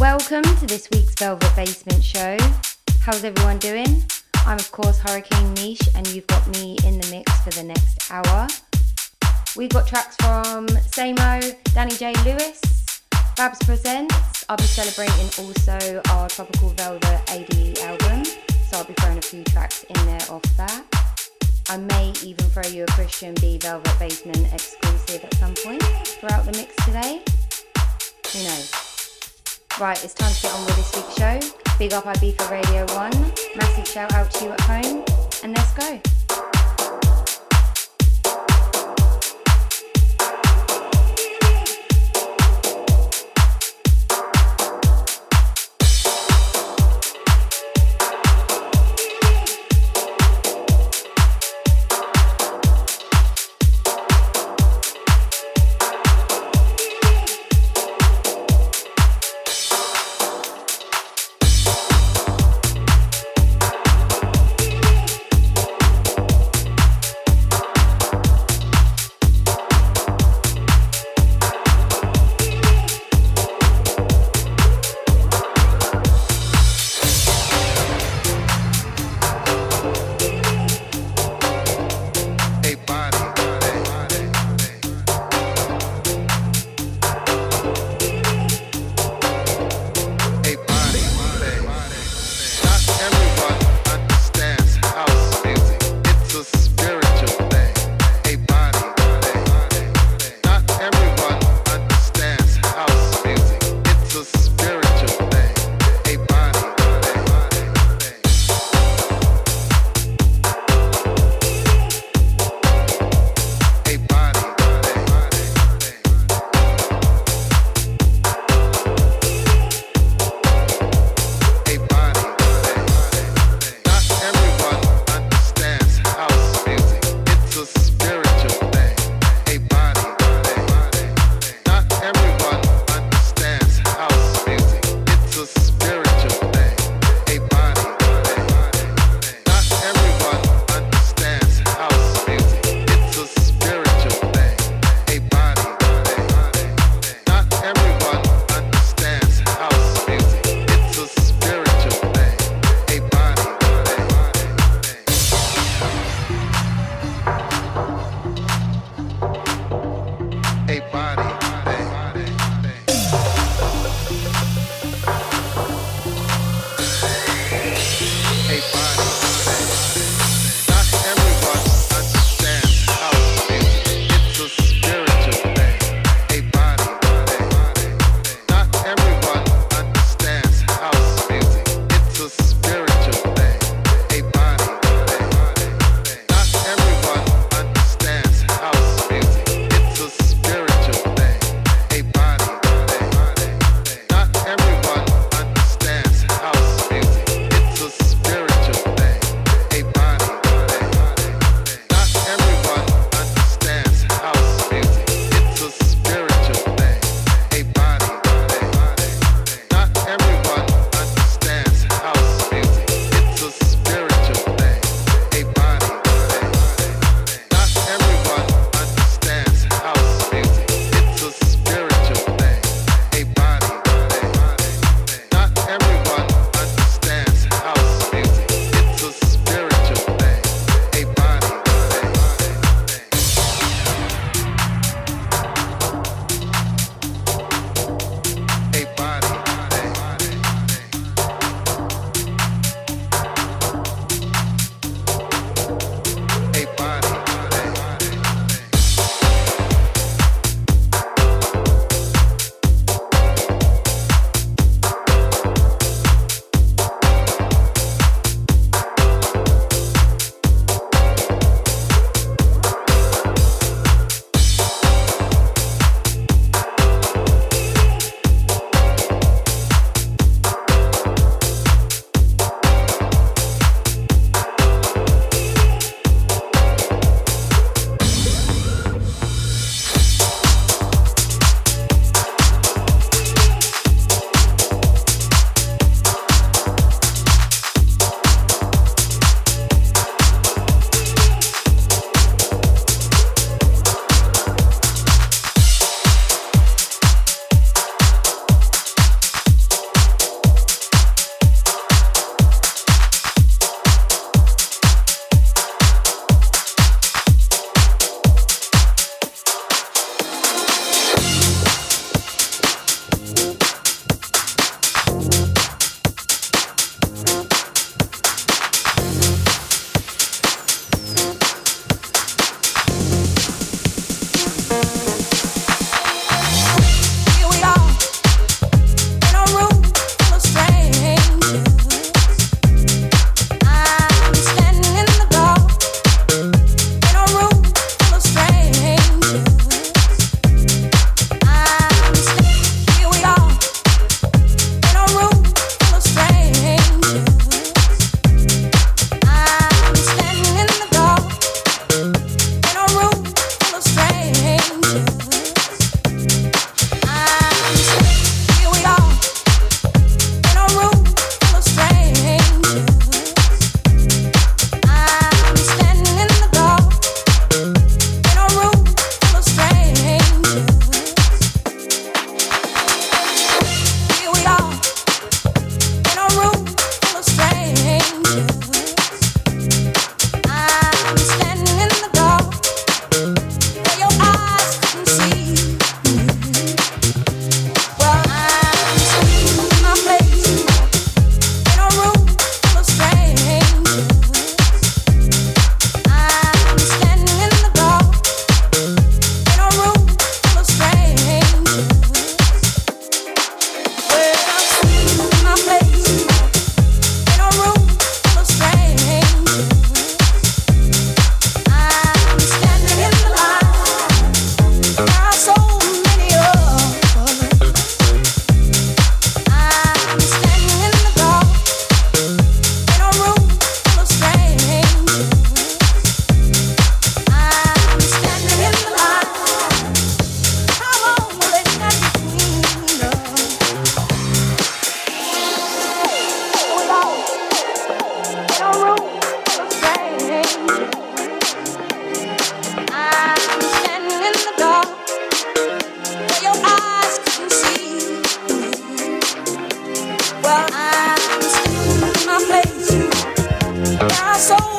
Welcome to this week's Velvet Basement show. How's everyone doing? I'm, of course, Hurricane Niche, and you've got me in the mix for the next hour. We've got tracks from Samo, Danny J. Lewis, Babs Presents. I'll be celebrating also our Tropical Velvet ADE album, so I'll be throwing a few tracks in there off that. I may even throw you a Christian B Velvet Basement exclusive at some point throughout the mix today. Who knows? Right, it's time to get on with this week's show. Big up Ibiza Radio 1. Massive shout out to you at home. And let's go. soul.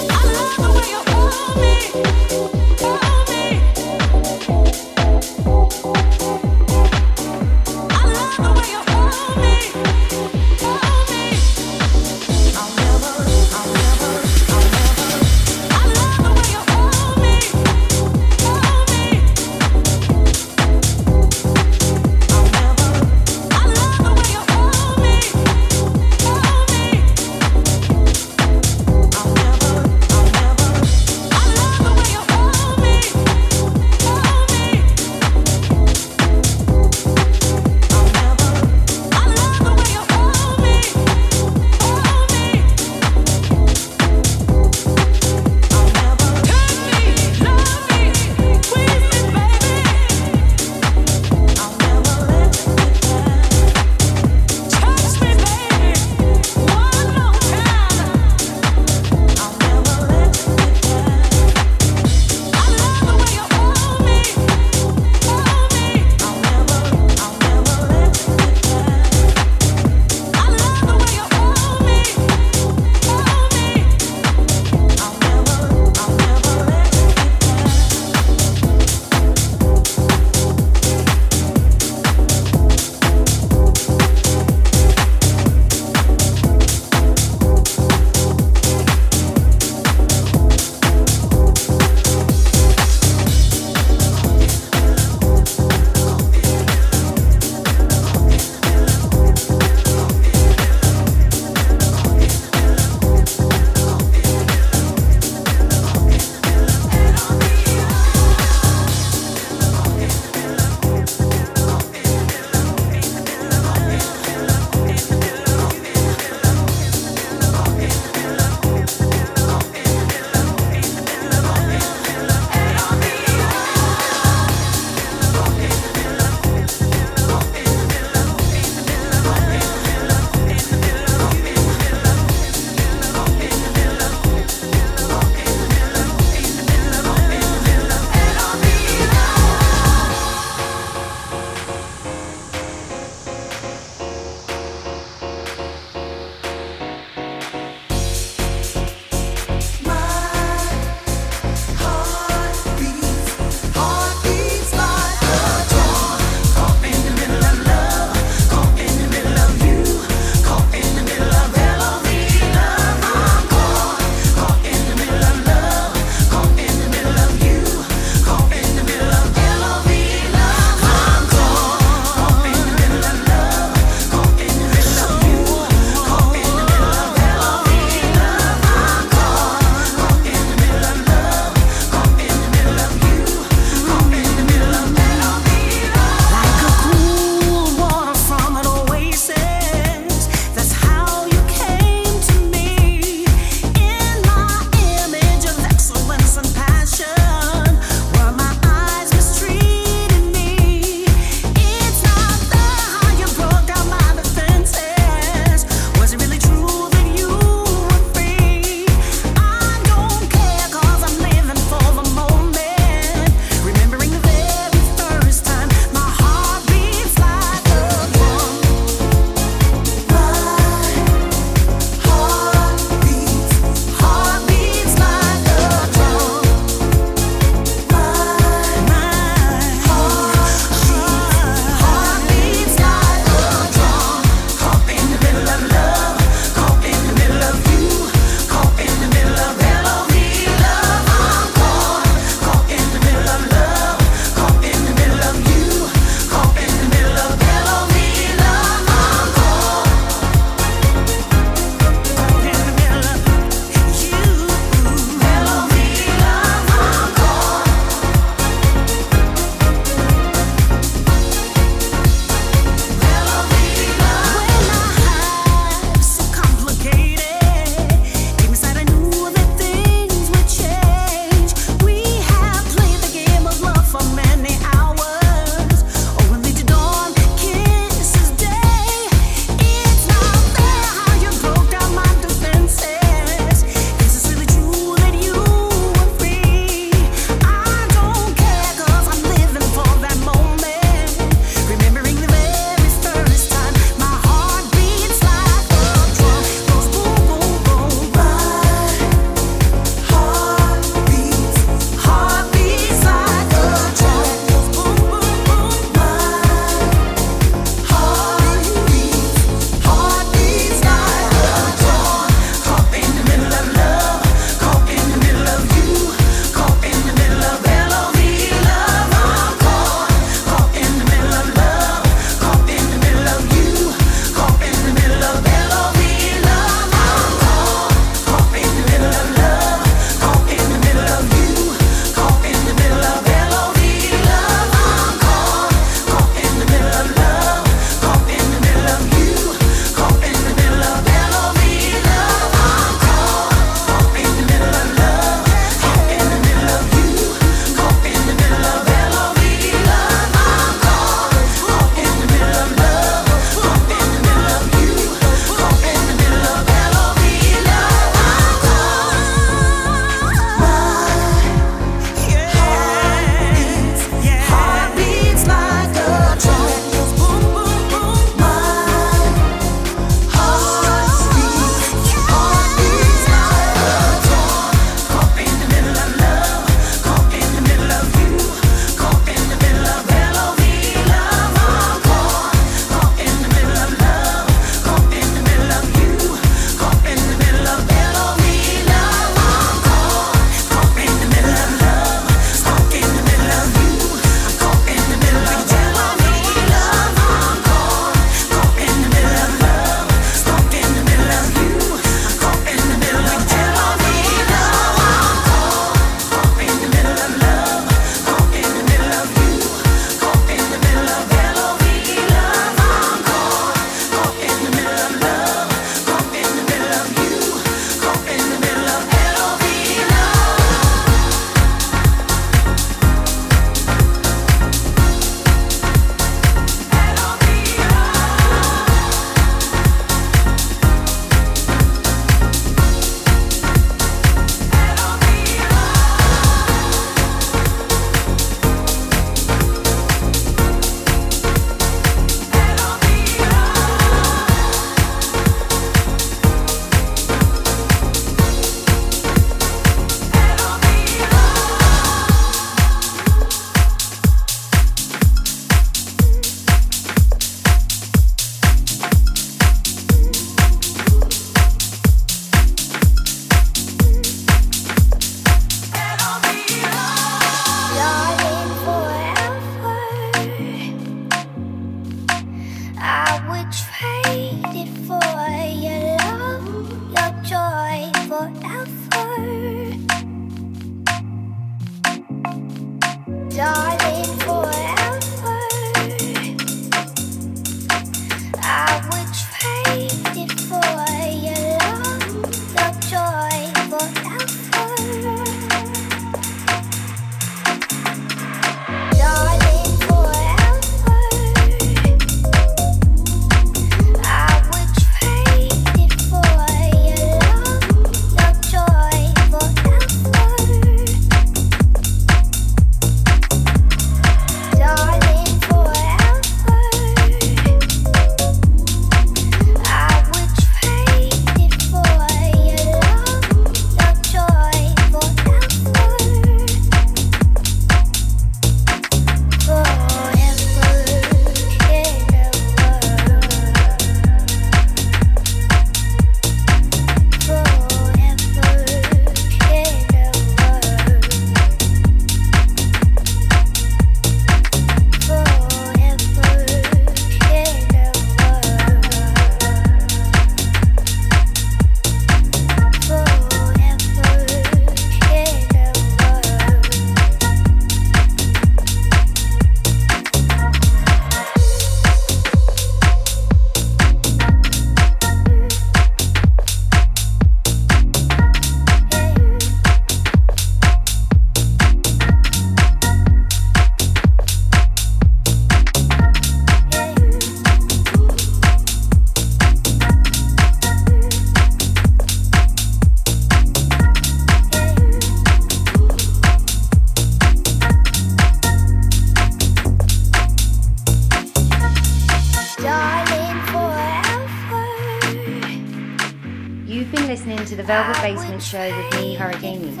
Show with me, Hurricane Niche.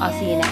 I'll see you next.